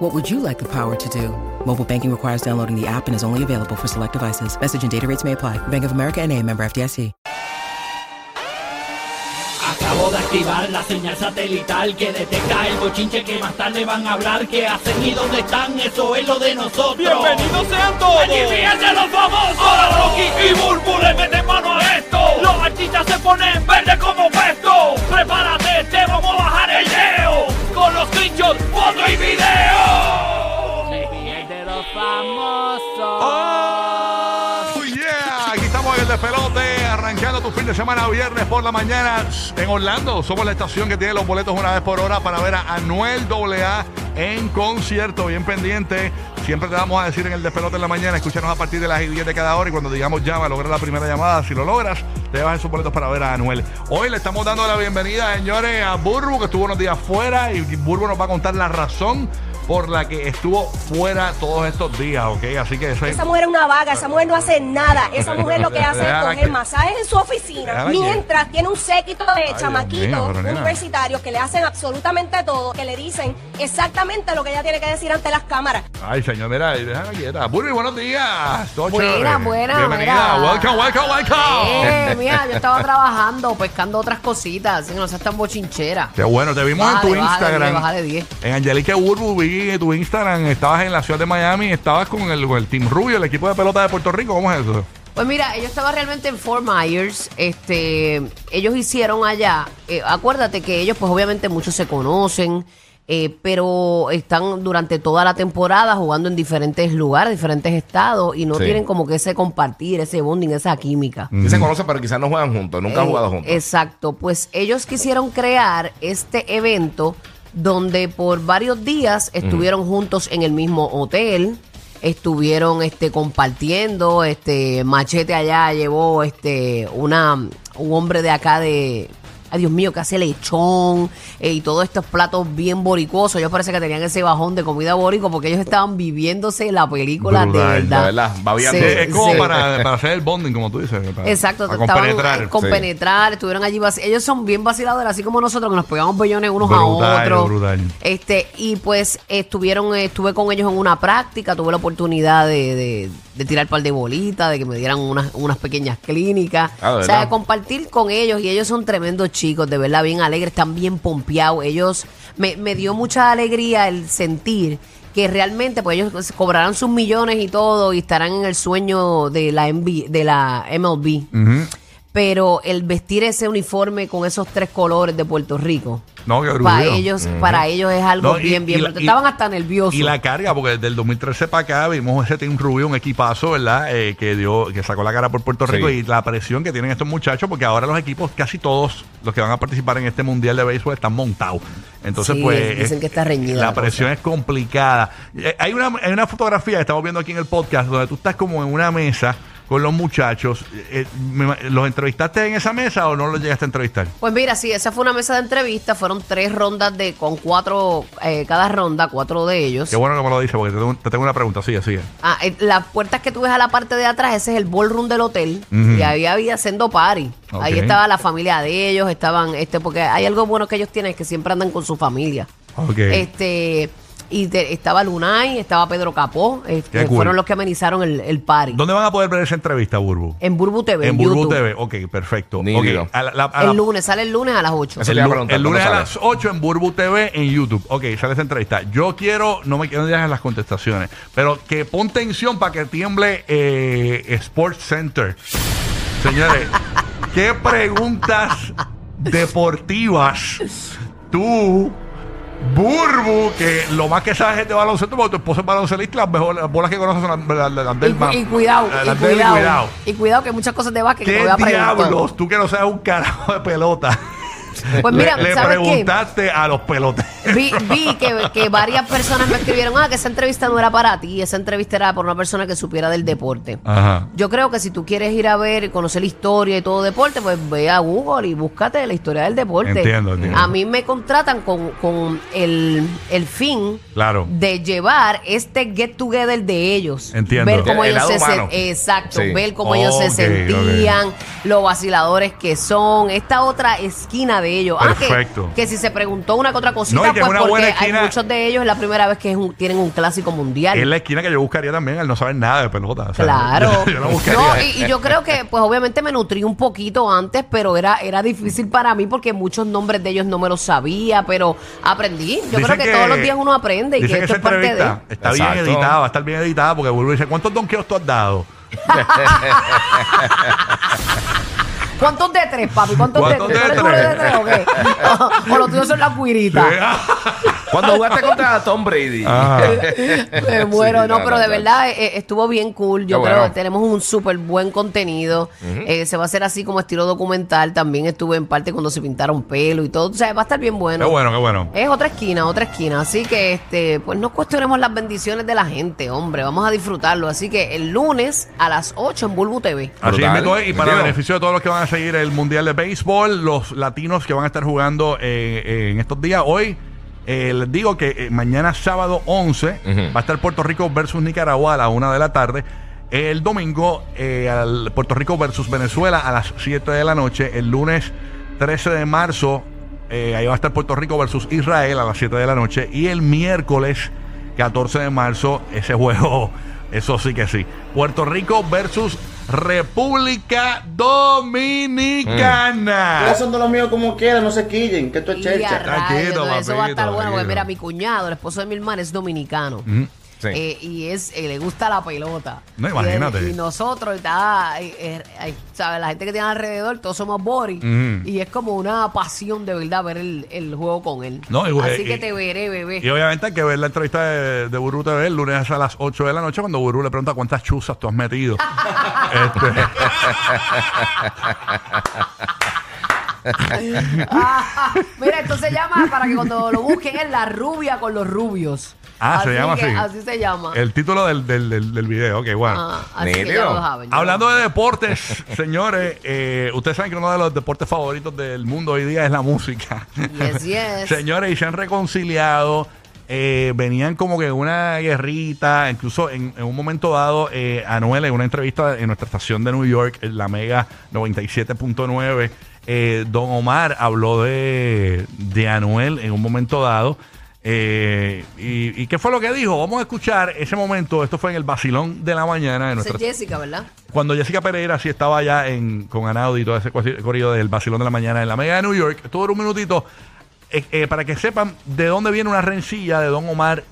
What would you like the power to do? Mobile banking requires downloading the app and is only available for select devices. Message and data rates may apply. Bank of America and a member FDIC. Acabo de activar la señal satelital que detecta el bochinche que más tarde van a hablar. ¿Qué hacen y dónde están? Eso es lo de nosotros. ¡Bienvenidos sean todos! ¡Aquí fíjense los famosos! Ahora Rocky y Burbu le meten mano a esto. Los artistas se ponen verde como puesto. Prepárate, te vamos a bajar el leo. Con los screenshots, foto y video. Despelote, arrancando tu fin de semana viernes por la mañana en Orlando. Somos la estación que tiene los boletos una vez por hora para ver a Anuel AA en concierto. Bien pendiente. Siempre te vamos a decir en el despelote en la mañana, escúchanos a partir de las 10 de cada hora y cuando digamos llama, logra la primera llamada. Si lo logras, te llevas esos boletos para ver a Anuel. Hoy le estamos dando la bienvenida, señores, a Burbu, que estuvo unos días fuera y Burbu nos va a contar la razón por la que estuvo fuera todos estos días, ¿ok? Así que eso es... Esa mujer es una vaga, esa mujer no hace nada. Esa mujer lo que hace es coger que- masajes en su oficina, que- mientras tiene un séquito de chamaquitos mío, universitarios que le hacen absolutamente todo, que le dicen exactamente lo que ella tiene que decir ante las cámaras. Ay, señor, mira, déjame quieta. Burbu, buenos días. Todo Buena, chévere. buena, Bienvenida. mira. Welcome, welcome, welcome. Eh, mira, yo estaba trabajando, pescando otras cositas, así que no seas tan bochinchera. Qué bueno, te vimos en tu Instagram. En Angelique Burbu vi tu Instagram, estabas en la ciudad de Miami, estabas con el, con el Team Rubio, el equipo de pelota de Puerto Rico, ¿cómo es eso? Pues mira, yo estaba realmente en Fort Myers, este, ellos hicieron allá, eh, acuérdate que ellos pues obviamente muchos se conocen, eh, pero están durante toda la temporada jugando en diferentes lugares, diferentes estados y no Sí. tienen como que ese compartir, ese bonding, esa química. Sí se conocen, pero quizás no juegan juntos, nunca han Eh, jugado juntos. Exacto, pues ellos quisieron crear este evento donde por varios días estuvieron juntos en el mismo hotel, estuvieron este compartiendo, este Machete allá llevó este una un hombre de acá de Ay, Dios mío, que hace lechón eh, y todos estos platos bien boricosos. Ellos parece que tenían ese bajón de comida borico porque ellos estaban viviéndose la película Brutal, de verdad. de verdad, babeando. Sí, es como sí. para, para hacer el bonding, como tú dices. para- Exacto, para estaban compenetrar. eh, compenetrar, estuvieron allí Ellos son bien vaciladores, así como nosotros, que nos pegamos bellones unos Brutal, a otros. brutal. Este, y pues estuvieron, eh, estuve con ellos en una práctica, tuve la oportunidad de, de- de tirar par de bolitas, de que me dieran unas, unas pequeñas clínicas. Ah, ¿de o sea, de compartir con ellos, y ellos son tremendos chicos, de verdad, bien alegres, están bien pompeados. Ellos, me, me dio mucha alegría el sentir que realmente pues ellos cobrarán sus millones y todo y estarán en el sueño de la MB de la MLB. Pero el vestir ese uniforme con esos tres colores de Puerto Rico, No, qué para ellos, para ellos es algo No, y- bien, bien. y la- brutal. y- Estaban hasta nerviosos. Y la carga, porque desde el 2013 para acá vimos ese Team Rubio, un equipazo, ¿verdad? Eh, que dio, que sacó la cara por Puerto Sí. Rico y la presión que tienen estos muchachos, porque ahora los equipos, casi todos los que van a participar en este mundial de béisbol están montados. Entonces, Sí, pues. dicen es- que está reñida La la presión es complicada. Eh, hay, una, hay una fotografía que estamos viendo aquí en el podcast donde tú estás como en una mesa con los muchachos. Eh, ¿Los entrevistaste en esa mesa o no los llegaste a entrevistar? Pues mira, sí, esa fue una mesa de entrevistas, fueron tres rondas de, con cuatro, eh, cada ronda, cuatro de ellos. Qué bueno que me lo dices, porque te tengo, te tengo una pregunta. Sigue, sigue. Ah, eh, las puertas que tú ves a la parte de atrás, ese es el ballroom del hotel. Y ahí había haciendo party. Ahí estaba la familia de ellos, estaban, este, porque hay algo bueno que ellos tienen, es que siempre andan con su familia. Ok. Este, y te- estaba Lunay, estaba Pedro Capó, eh, Qué que cool. fueron los que amenizaron el, el party. ¿Dónde van a poder ver esa entrevista, Burbu? En Burbu TV, En en Burbu YouTube. TV. Ok, perfecto. Nítido. Ok, a la- la- a la- El lunes, sale el lunes a las 8. Eso el, te iba a lu- preguntar, el lunes a ¿cuándo las sale? 8 en Burbu TV en YouTube. Ok, sale esa entrevista. Yo quiero, no me quiero dejar las contestaciones, pero que pon tensión para que tiemble eh, Sports Center. Señores, ¿qué preguntas deportivas tú, Burbu, que lo más que sabes es de baloncesto, porque tu esposo es baloncelista, las, mejores, las bolas que conoces son las, las- las del Y, ma- y cuidado, y del cuidado, y cuidado que muchas cosas de básquet que te ¿Qué voy a preguntar. diablos? Tú que no sabes un carajo de pelota. Pues mira, le, le ¿sabes qué? preguntaste a los peloteros. Vi, vi que, que varias personas me escribieron, ah, que esa entrevista no era para ti, esa entrevista era por una persona que supiera del deporte. Ajá. Yo creo que si tú quieres ir a ver y conocer la historia y todo deporte, pues ve a Google y búscate la historia del deporte. Entiendo, entiendo. A mí me contratan con, con el, el fin Claro. de llevar este get together de ellos. Entiendo. Ver cómo El ellos se Exacto, Sí. ver cómo ellos se sentían, los vaciladores que son, esta otra esquina de ellos. Ah, que- Perfecto. que, si se preguntó una que otra cosita, No, y que es pues una hay muchos de ellos es la primera vez que es un- tienen un clásico mundial. Es la esquina que yo buscaría también al no saber nada de pelota. o sea, Claro. Yo, yo la buscaría. No, y, y yo creo que, pues obviamente me nutrí un poquito antes, pero era, era difícil para mí porque muchos nombres de ellos no me los sabía, pero aprendí. Yo Dicen creo que, todos los días uno aprende y dicen que esto esa es parte de. entrevista está bien Exacto. editada, va a estar bien editada porque vuelvo y dice, ¿cuántos donkeos tú has dado? ¿Cuántos de tres, papi? ¿Cuántos, ¿Cuántos de tres? ¿Tú eres de tres o qué? O, o los tuyos son las cuiritas. Cuando jugaste contra Tom Brady. Ajá. Me muero, Sí, no, pero de verdad eh, estuvo bien cool. Yo Qué creo bueno. que tenemos un súper buen contenido. Eh, se va a hacer así como estilo documental. También estuve en parte cuando se pintaron pelo y todo. O sea, va a estar bien bueno. Qué bueno, qué bueno. Es otra esquina, otra esquina. Así que, este, pues no cuestionemos las bendiciones de la gente, hombre. Vamos a disfrutarlo. Así que el lunes a las 8 en Bulbu TV. Así es, y para Entiendo. beneficio de todos los que van a seguir el Mundial de Béisbol, los latinos que van a estar jugando eh, en estos días, hoy eh, les digo que eh, mañana sábado 11 Ujú. va a estar Puerto Rico versus Nicaragua a la una de la tarde. El domingo, eh, al Puerto Rico versus Venezuela a las 7 de la noche. El lunes 13 de marzo, eh, ahí va a estar Puerto Rico versus Israel a las 7 de la noche. Y el miércoles 14 de marzo, ese juego, eso sí que sí. Puerto Rico versus República Dominicana. Esos son de los míos como quieran, no se quillen, que esto es Y a chelcha. rayos, Tranquilo, entonces eso va a estar bueno. Porque tranquilo. mira, mi cuñado, el esposo de mi hermana, es dominicano. Sí. Eh, y es eh, le gusta la pelota. No, Y imagínate. Y, nosotros, está, eh, eh, eh, ¿sabes? La gente que tiene alrededor, todos somos Boris. Ujú. Y es como una pasión de verdad ver el, el juego con él. No, y- Así y- que te veré, bebé. Y obviamente hay que ver la entrevista de, de Burú TV el lunes a las 8 de la noche cuando Burú le pregunta cuántas chuzas tú has metido. Este, Ah, mira, esto se llama, para que cuando lo busquen, es La Rubia con los Rubios. Ah, se llama que así. Así se llama. el título del, del, del, del video, ok, bueno. Ah, así que ya lo saben, ya Hablando lo de deportes, señores, eh, ustedes saben que uno de los deportes favoritos del mundo hoy día es la música. Yes, yes. señores, y se han reconciliado. eh, venían como que en una guerrita, incluso en, en un momento dado, eh, Anuel en una entrevista en nuestra estación de New York, en la Mega 97.9, eh, Don Omar habló de, de Anuel en un momento dado. Eh, y, y qué fue lo que dijo? Vamos a escuchar ese momento. Esto fue en el vacilón de la mañana de Esa nuestra es Jessica, ¿verdad? cuando Jessica Pereira sí estaba allá en, con Anaudi y todo ese corri- corrido del Basilón de la Mañana en la Mega de New York, estuvo un minutito eh, eh, para que sepan de dónde viene una rencilla de Don Omar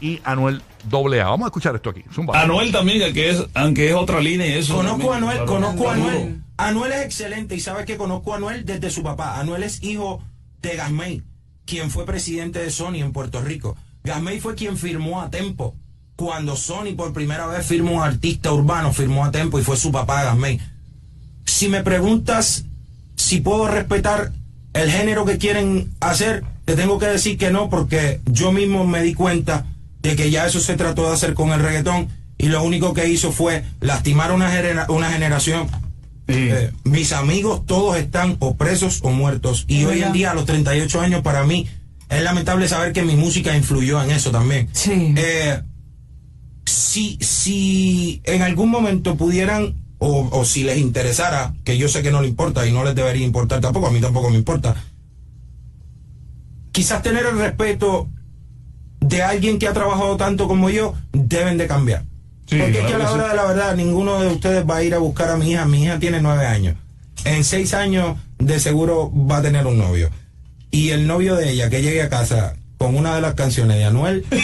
y Anuel AA. Vamos a escuchar esto aquí. Zumba. Anuel también, que es, aunque es otra línea y eso. Conozco a Anuel, claro, conozco a. Anuel. Anuel es excelente y sabes que conozco a Anuel desde su papá. Anuel es hijo de Gasmey, quien fue presidente de Sony en Puerto Rico. Gasmey fue quien firmó a Tempo. Cuando Sony por primera vez firmó un artista urbano, firmó a Tempo y fue su papá Gasmey. Si me preguntas si puedo respetar el género que quieren hacer, te tengo que decir que no, porque yo mismo me di cuenta de que ya eso se trató de hacer con el reggaetón y lo único que hizo fue lastimar una, genera- una generación. Eh, mis amigos todos están o presos o muertos y hoy en día a los 38 años para mí es lamentable saber que mi música influyó en eso también. Sí. Eh, si, si en algún momento pudieran, o, o si les interesara, que yo sé que no le importa y no les debería importar tampoco, a mí tampoco me importa, quizás tener el respeto de alguien que ha trabajado tanto como yo, deben de cambiar. Sí, Porque es claro que a la hora sí. de la verdad, ninguno de ustedes va a ir a buscar a mi hija. Mi hija tiene nueve años. En seis años, de seguro va a tener un novio. Y el novio de ella, que llegue a casa con una de las canciones de Anuel,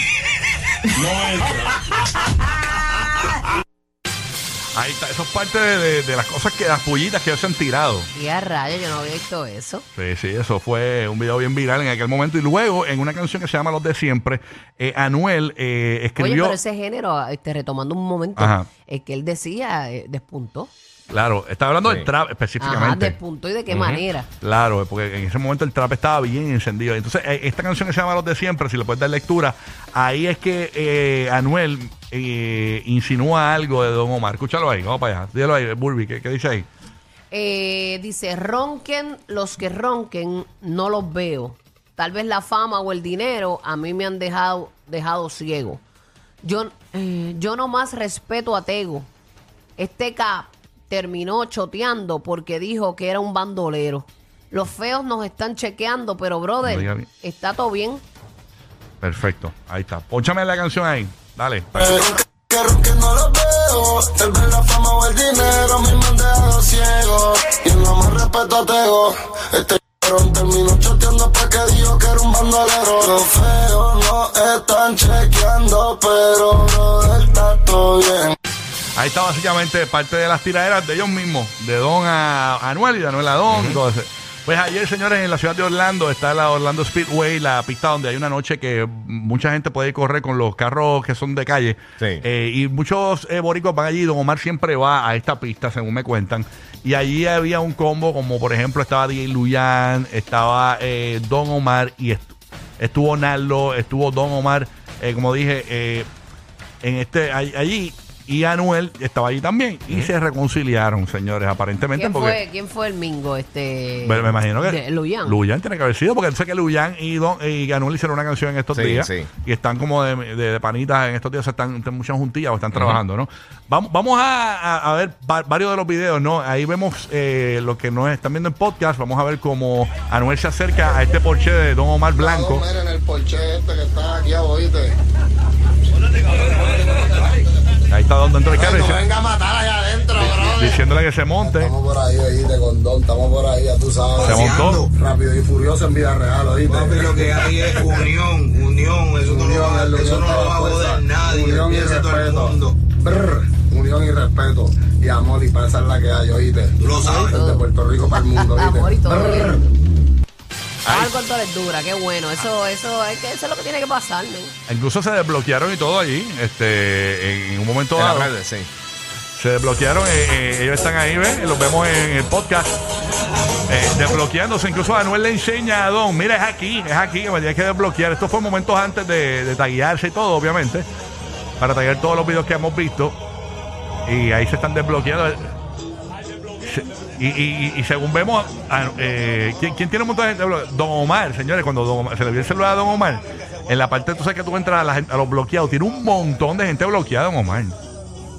Ahí está. Eso es parte de, de- de las cosas que, las pullitas que ellos se han tirado. Y a rayos, yo no había visto eso. Sí, sí, eso fue un video bien viral en aquel momento. Y luego, en una canción que se llama Los de Siempre, eh, Anuel eh, Oye, escribió. pero ese género, este, retomando un momento, Ajá. es que él decía, eh, despuntó. Claro, está hablando Sí. del trap Ajá, específicamente. despuntó y de qué manera. Claro, porque en ese momento el trap estaba bien encendido. Entonces, eh, esta canción que se llama Los de Siempre, si le puedes dar lectura, ahí es que eh, Anuel eh, insinúa algo de Don Omar. Escúchalo ahí, vamos para allá. Dígalo ahí, Burby, ¿qué, qué dice ahí? Eh, dice, ronquen los que ronquen, no los veo. Tal vez la fama o el dinero a mí me han dejado, dejado ciego. Yo, eh, yo nomás respeto a Tego. Este K terminó choteando porque dijo que era un bandolero. Los feos nos están chequeando, pero brother, está todo bien. Perfecto, ahí está. Pónchame la canción ahí. Dale. Que ronque no los veo, tal vez la fama o el dinero me han dejado ciego. Y no me respeto Tego, este cabrón terminó choteando porque dijo que era un bandolero. Los feos no están chequeando, pero brother, está todo bien. Ahí está básicamente parte de las tiraderas de ellos mismos, de Don a Anuel y de Anuel a Don. todo ese. Pues ayer, señores, en la ciudad de Orlando está la Orlando Speedway, la pista donde hay una noche que mucha gente puede correr con los carros que son de calle. Sí. Eh, y muchos eh, boricos van allí. Don Omar siempre va a esta pista, según me cuentan. Y allí había un combo, como por ejemplo estaba DJ Luyan, estaba eh, Don Omar y est- estuvo Narlo, estuvo Don Omar, eh, como dije, en este all- allí y Anuel estaba allí también y se reconciliaron, señores, aparentemente ¿Quién porque fue, ¿Quién fue el mingo? Este, me, me imagino que de Luyan. Luyan tiene que haber sido porque sé que Luyan y, Don, y Anuel hicieron una canción en estos Sí, días sí. y están como de, de- de panitas en estos días están, están muchas juntillas o están trabajando, ¿no? Vamos, vamos a, a- ver va- varios de los videos, ¿no? Ahí vemos eh, lo que nos están viendo en podcast, vamos a ver cómo Anuel se acerca a este Porsche de Don Omar Blanco. Mira en el porche este que está aquí, oíste. Está Don dentro del carro No venga a matar allá adentro, bro. diciéndole que se monte. Estamos por ahí, oíste, con Don, estamos por ahí, ya tú sabes. Se montó. Rápido y furioso en vida real, oíste. Papi, lo que hay es unión, unión. Eso no lo Unión, va, el eso unión no lo va a joder nadie. Unión y Piensa todo el respeto. mundo. Brr, unión y respeto. Y amor, y para esa es la que hay, oíste. Tú lo sabes. Desde Puerto Rico para el mundo, oíste. Amor y todo. Brr. Algo con dura, qué bueno. Eso, eso, es que eso es lo que tiene que pasar, men. Incluso se desbloquearon y todo allí, este, en un momento En dado. redes, sí. Se desbloquearon, eh, eh, ellos están ahí, ¿ven? Los vemos en el podcast. eh, desbloqueándose, incluso Anuel le enseña a Don, mira, es aquí, es aquí, que me tienes que desbloquear. Esto fue momentos antes de, de taguearse y todo, obviamente, para taguear todos los videos que hemos visto. Y ahí se están desbloqueando. Y, y- según vemos, a- eh, ¿quién, quién tiene un montón de gente? Don Omar, señores, cuando Don Omar- se le dio el celular a Don Omar, en la parte, tú sabes que tú entras a, la gente- a los bloqueados, tiene un montón de gente bloqueada, Don Omar.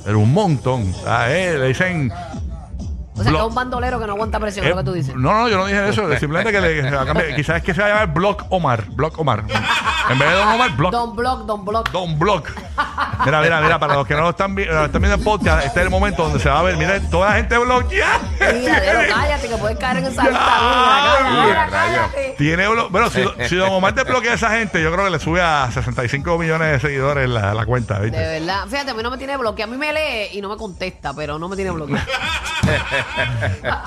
Pero un montón. A él le dicen. O sea, que Blo- es un bandolero que no aguanta presión, es eh, lo que tú dices. No, no, yo no dije eso. Simplemente que le, se va a cambiar. Quizás es que se va a llamar Block Omar. Block Omar. En vez de Don Omar, Block. Don Block, Don Block. Don Block. Mira, mira, mira, para los que no lo están, vi- lo están viendo en podcast, este es el momento donde se va a ver, mira, toda la gente bloqueada. Mira, Diego, cállate, que puedes caer en esa lista. Mira, cállate. Tiene bueno, si, si Don Omar desbloquea a esa gente, yo creo que le sube a 65 millones de seguidores la, la cuenta, De ¿viste? verdad. Fíjate, a mí no me tiene bloqueado. A mí me lee y no me contesta, pero no me tiene bloqueado.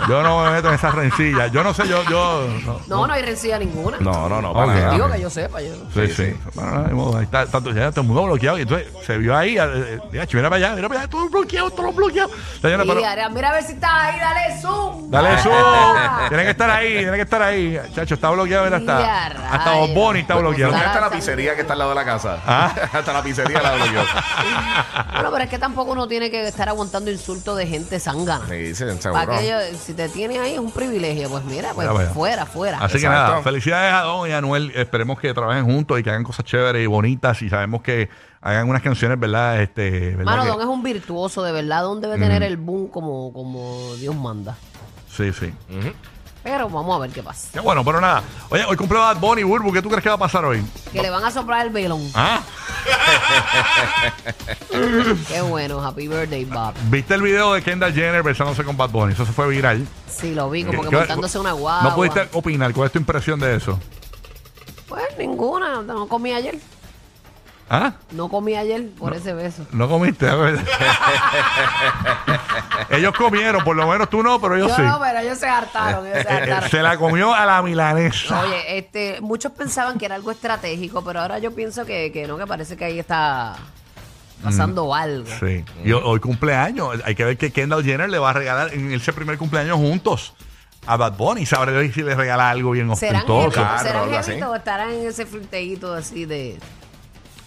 Yo no me meto en esas rencillas. Yo no sé, yo, yo. no. No, no hay rencilla ninguna. No, no, no. Ok. para nada. Digo que yo sepa. Yo. Sí, Sí, sí. Bueno, ahí está, está todo- ya todo el mundo bloqueado. Y entonces se vio ahí. eh, eh, mira, mira para allá, mira para allá, todo bloqueado, todo bloqueado. Señores, Y pero- Adrián, mira a ver si estás ahí, dale zoom. Dale zoom. Tiene que estar ahí, tiene que estar ahí. Chacho, está bloqueado, mira, Ya, hasta. Hasta rayos. Bob Bunny está bloqueado. Mira hasta la está- pizzería que está al lado de la casa. Ah. hasta la pizzería la bloqueó. Bueno, pero es que tampoco uno tiene que estar aguantando insultos de gente. Sí, sí, Para seguro. que ellos- si te tiene ahí es un privilegio, pues mira, pues Mira, vaya. fuera, fuera. Así que Exacto. nada, felicidades a Don y a Anuel. Esperemos que trabajen juntos y que hagan cosas chéveres y bonitas. Y sabemos que hagan unas canciones, ¿verdad? Este, ¿verdad Mano, que- Don es un virtuoso, de verdad. Don debe tener el boom como, como Dios manda. Sí, sí. Pero vamos a ver qué pasa. Qué bueno, pero nada. Oye, hoy cumple Bad Bunny, Burbu. ¿Qué tú crees que va a pasar hoy? Que le van a soplar el velón. ¿Ah? Qué bueno, happy birthday, Bob. ¿Viste el video de Kendall Jenner besándose con Bad Bunny? Eso se fue viral. Sí, lo vi, como que ¿Qué- montándose una guagua. ¿No pudiste opinar? ¿Cuál es tu impresión de eso? Pues ninguna, no comí ayer. ¿Ah? No comí ayer por ese beso. ¿No comiste? ellos comieron, por lo menos tú no, pero ellos Yo sí. no, pero ellos se hartaron, ellos se Eh, eh, hartaron. se la comió a la milanesa. Oye, este, muchos pensaban que era algo estratégico, pero ahora yo pienso que, que no, que parece que ahí está pasando algo. Sí. Y ho- hoy cumpleaños. Hay que ver que Kendall Jenner le va a regalar en ese primer cumpleaños juntos a Bad Bunny. Sabré si le regala algo bien ¿Serán ostentoso. Carro, ¿serán algo así. jevitos o estarán en ese flirteíto así de...?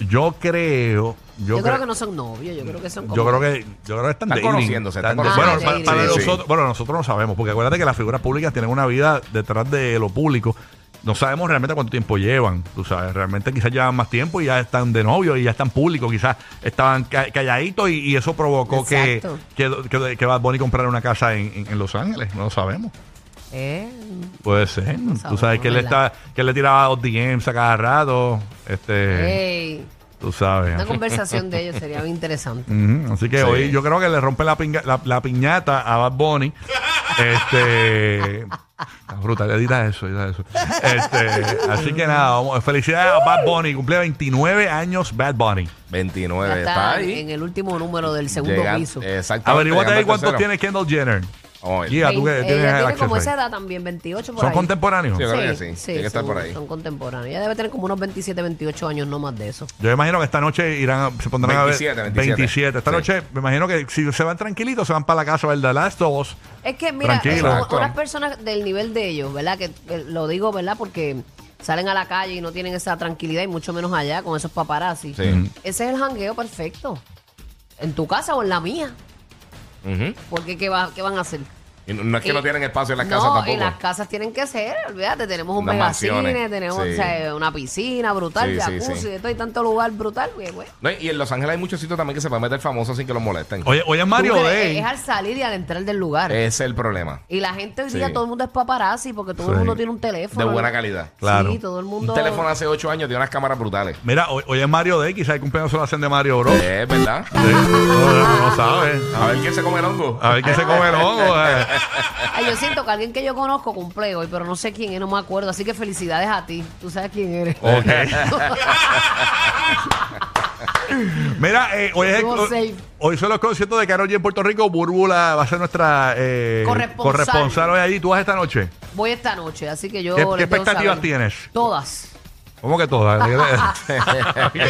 Yo creo. Yo, Yo, creo cre- que no son novios, yo creo que son como... Yo creo que, yo creo que están, Están dating. conociéndose, están Están- conociéndose. Bueno, Ah, para, para sí, sí. nosotros, bueno, nosotros no sabemos, porque acuérdate que las figuras públicas tienen una vida detrás de lo público. No sabemos realmente cuánto tiempo llevan, tú sabes, realmente quizás llevan más tiempo y ya están de novio y ya están públicos, quizás estaban ca- calladitos y, y eso provocó que, Exacto. que, que, que Bad Bunny comprara una casa en, en- en Los Ángeles, no lo sabemos. Eh, Puede ser, tú sabemos, sabes que él, ¿verdad? está, que él le tiraba dos DMs a cada rato, este, ey, tú sabes. una conversación de ellos sería bien interesante. Ujú, Así que Sí. hoy yo creo que le rompe la, pinga- la, la piñata a Bad Bunny. este. la Brutal, edita eso, edita eso. Este, así que nada, vamos, felicidades a Bad Bunny, cumple 29 años Bad Bunny. 29, Ya está está ahí. en el último número del segundo Llega- piso. Exactamente. Averiguate llegando ahí al cuántos tercero. tiene Kendall Jenner. Vamos a ver. Guía, tú que tienes el tiene acceso como ahí. esa edad también, 28 por ¿Son ahí. contemporáneos? Sí, yo creo que sí. Tiene que estar son, por ahí. son contemporáneos. Ella debe tener como unos 27, 28 años, no más de eso. Yo me imagino que esta noche irán, a- se pondrán 27, a ver 27. Esta Sí. noche me imagino que si se van tranquilitos, se van para la casa a ver The Last of Us. Es que, mira, Tranquilo. eh, Exacto. unas personas del nivel de ellos, ¿verdad? Que eh, lo digo, ¿verdad? Porque salen a la calle y no tienen esa tranquilidad y mucho menos allá con esos paparazzi. Sí. Ese es el jangueo perfecto. En tu casa o en la mía. Porque ¿qué, va, qué van a hacer? Y no, no es que Y- no tienen espacio en las no, casas tampoco. en las casas tienen que ser, olvídate, tenemos un megacine, tenemos sí. o sea, una piscina brutal, Sí, sí, jacuzzi, sí. de todo y tanto lugar brutal, güey, güey. No, y en Los Ángeles hay muchos sitios también que se pueden meter famosos sin que los molesten. Oye, oye, Mario Tú crees. Es al salir y al entrar del lugar. Ese es el problema. y la gente hoy Sí. día, todo el mundo es paparazzi porque todo Sí. el mundo tiene un teléfono. De buena calidad. Claro. Sí, todo el mundo. Un teléfono hace 8 años tiene unas cámaras brutales. Mira, hoy, es Mario Day, quizás el cumpleaños se lo hacen de Mario Bros. Es verdad. Sí, no, no sabe. A ver quién se come el hongo. A ver quién se come el hongo. eh. Ay, yo siento que alguien que yo conozco cumple hoy, pero no sé quién es, no me acuerdo. Así que felicidades a ti. Tú sabes quién eres. Ok. Mira, eh, hoy, es el- Estuvo safe. hoy son los conciertos de Karol G en Puerto Rico. Búrbula va a ser nuestra eh, Corresponsal. corresponsal hoy allí. ¿Tú vas esta noche? Voy esta noche, así que yo. ¿Qué, les qué dejo expectativas saber. tienes? Todas. ¿Cómo que todas?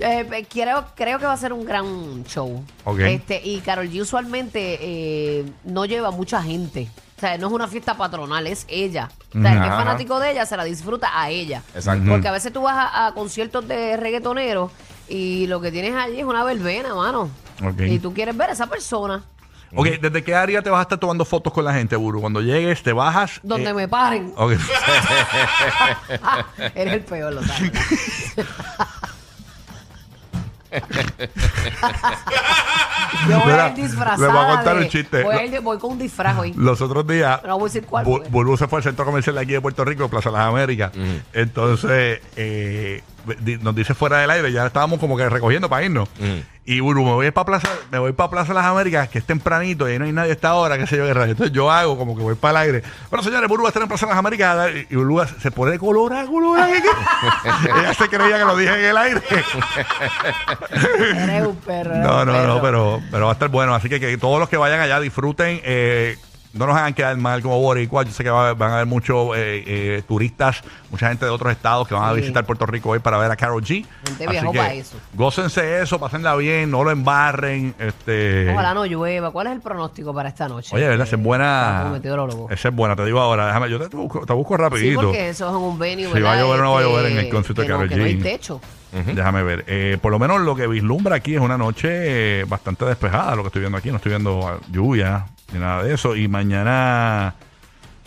Eh, pe- creo, creo que va a ser un gran show. Ok. Este, y Carol G usualmente eh, no lleva mucha gente. O sea, no es una fiesta patronal, es ella. O sea, el que es Ajá. fanático de ella se la disfruta a ella. Exacto. Porque a veces tú vas a, a conciertos de reggaetoneros y lo que tienes allí es una verbena, mano. Ok. Y tú quieres ver a esa persona ok, ¿desde qué área te vas a estar tomando fotos con la gente, Buru? Cuando llegues, te bajas. donde eh, me paren. ok. Eres el peor, lo sabes. Yo voy Mira, a ir disfrazada. les voy a contar de- un chiste. Voy, a ir- voy con un disfraz hoy. Los otros días, No voy a decir cuál Bu- se fue al centro comercial de aquí de Puerto Rico, Plaza Las Américas. Entonces, eh, nos dice fuera del aire, ya estábamos como que recogiendo para irnos. Y Bulbu, me voy para Plaza, me voy para Plaza Las Américas, que es tempranito y ahí no hay nadie a esta hora, qué sé yo qué radio. Entonces yo hago como que voy para el aire. Bueno, señores, Bulbu va a estar en Plaza Las Américas y Bulbu se pone de colora, colora. Ella se creía que lo dije en el aire. Eres un perro. eres No, no, no, pero, pero va a estar bueno. Así que, que todos los que vayan allá disfruten. eh, no nos hagan quedar mal como Boricua. Yo sé que va- van a haber muchos eh, eh, turistas, mucha gente de otros estados que van a Sí. visitar Puerto Rico hoy para ver a Carol G. Gente Así viajó que pa' eso. Gócense eso, pásenla bien, no lo embarren. Este, Ojalá no llueva. ¿Cuál es el pronóstico para esta noche? Oye, ¿verdad? Esa es buena. como meteorólogo. Esa es buena, te digo ahora. Déjame, yo te busco, te busco Sí, rapidito. porque eso es un venue, Si ¿verdad? va a llover o no va a Este, llover en el concierto de que no- Karol que no hay G. techo. Déjame ver. Eh, por lo menos ni nada de eso. Y mañana.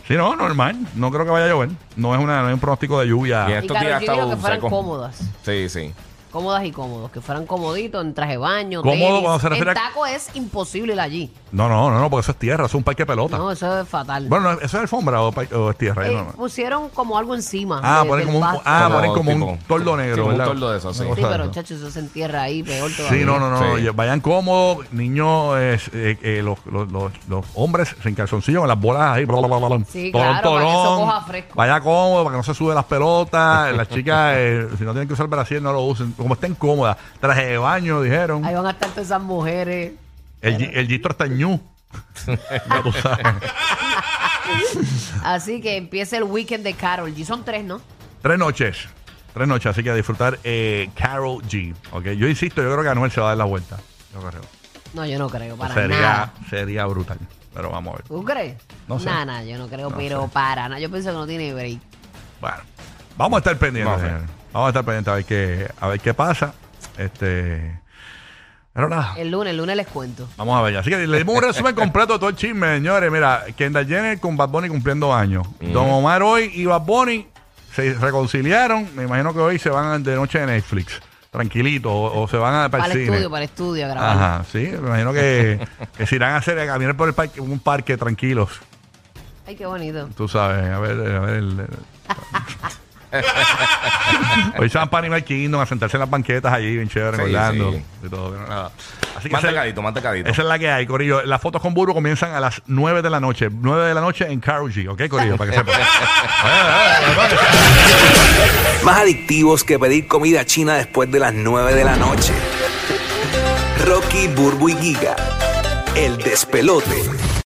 Sí, no, normal. No creo que vaya a llover. No es, una, no es un pronóstico de lluvia. Y Y estos días dijo está que fueran seco. cómodas. Sí, sí. Cómodas y cómodos. Que fueran comoditos en traje de baño. Cómodo tenis. cuando se refiere En a- taco es imposible ir allí. No, no, no, no, porque eso es tierra, eso es un parque de pelota. No, eso es fatal. Bueno, no, ¿eso es alfombra o, pa- o es tierra? Eh, No, no. pusieron como algo encima. Ah, de- ponen del como un, pasto. ah, Como ponen como un tipo- tordo negro, sí, como un ¿verdad? tordo de esos, sí. Una Sí, cosa pero eso. chacho, eso se entierra ahí peor todavía. Sí, no, no, no. Sí. Vayan cómodos, niños, eh, eh, eh, los, los, los, los hombres sin calzoncillo con las bolas ahí. bla, bla, bla, bla, bla. Sí, Torón, claro, para que eso torón. coja fresco. Vaya cómodo, para que no se suben las pelotas. las chicas, eh, si no tienen que usar brasier, no lo usen. Como estén cómodas. Traje de baño, dijeron. Ahí van a estar todas esas mujeres. El, gi- el gistro está ñu. ya tú sabes. Así que empieza el weekend de Carol G. Son tres, ¿no? Tres noches. Tres noches, así que a disfrutar eh, Carol G. Ok, yo insisto, yo creo que Anuel se va a dar la vuelta. Yo creo. No, yo no creo, para sería, nada. sería brutal. Pero vamos a ver. ¿Tú crees? No sé. Nada, yo no creo, No pero sé. para nada. Yo pienso que no tiene break. Bueno, vamos a estar pendientes. Señores. Vamos a estar pendientes a ver qué, a ver qué pasa. Este. Pero nada. El lunes, el lunes les cuento. Vamos a ver. Así que le dimos un resumen completo de todo el chisme, señores. Mira, Kendall Jenner con Bad Bunny cumpliendo años. Don Omar hoy y Bad Bunny se reconciliaron. Me imagino que hoy se van de noche de Netflix. Tranquilito. O, o se van a, para, Para el el cine. estudio, para el estudio a grabar. Ajá, sí. Me imagino que, que se irán a hacer a caminar por el parque, un parque tranquilos. Ay, qué bonito. Tú sabes, a ver, a ver. el- Hoy se van para Animal Kingdom a sentarse en las banquetas allí, bien chévere, en Sí, Orlando. sí. Y todo, pero nada. Así que esa es- Mantecadito, mantecadito. esa es la que hay, Corillo. Las fotos con Burbu comienzan a las 9 de la noche. 9 de la noche en Karol G, ¿ok, Corillo? Para que sepan. Más adictivos que pedir comida china después de las 9 de la noche. Rocky, Burbu y Giga. El despelote.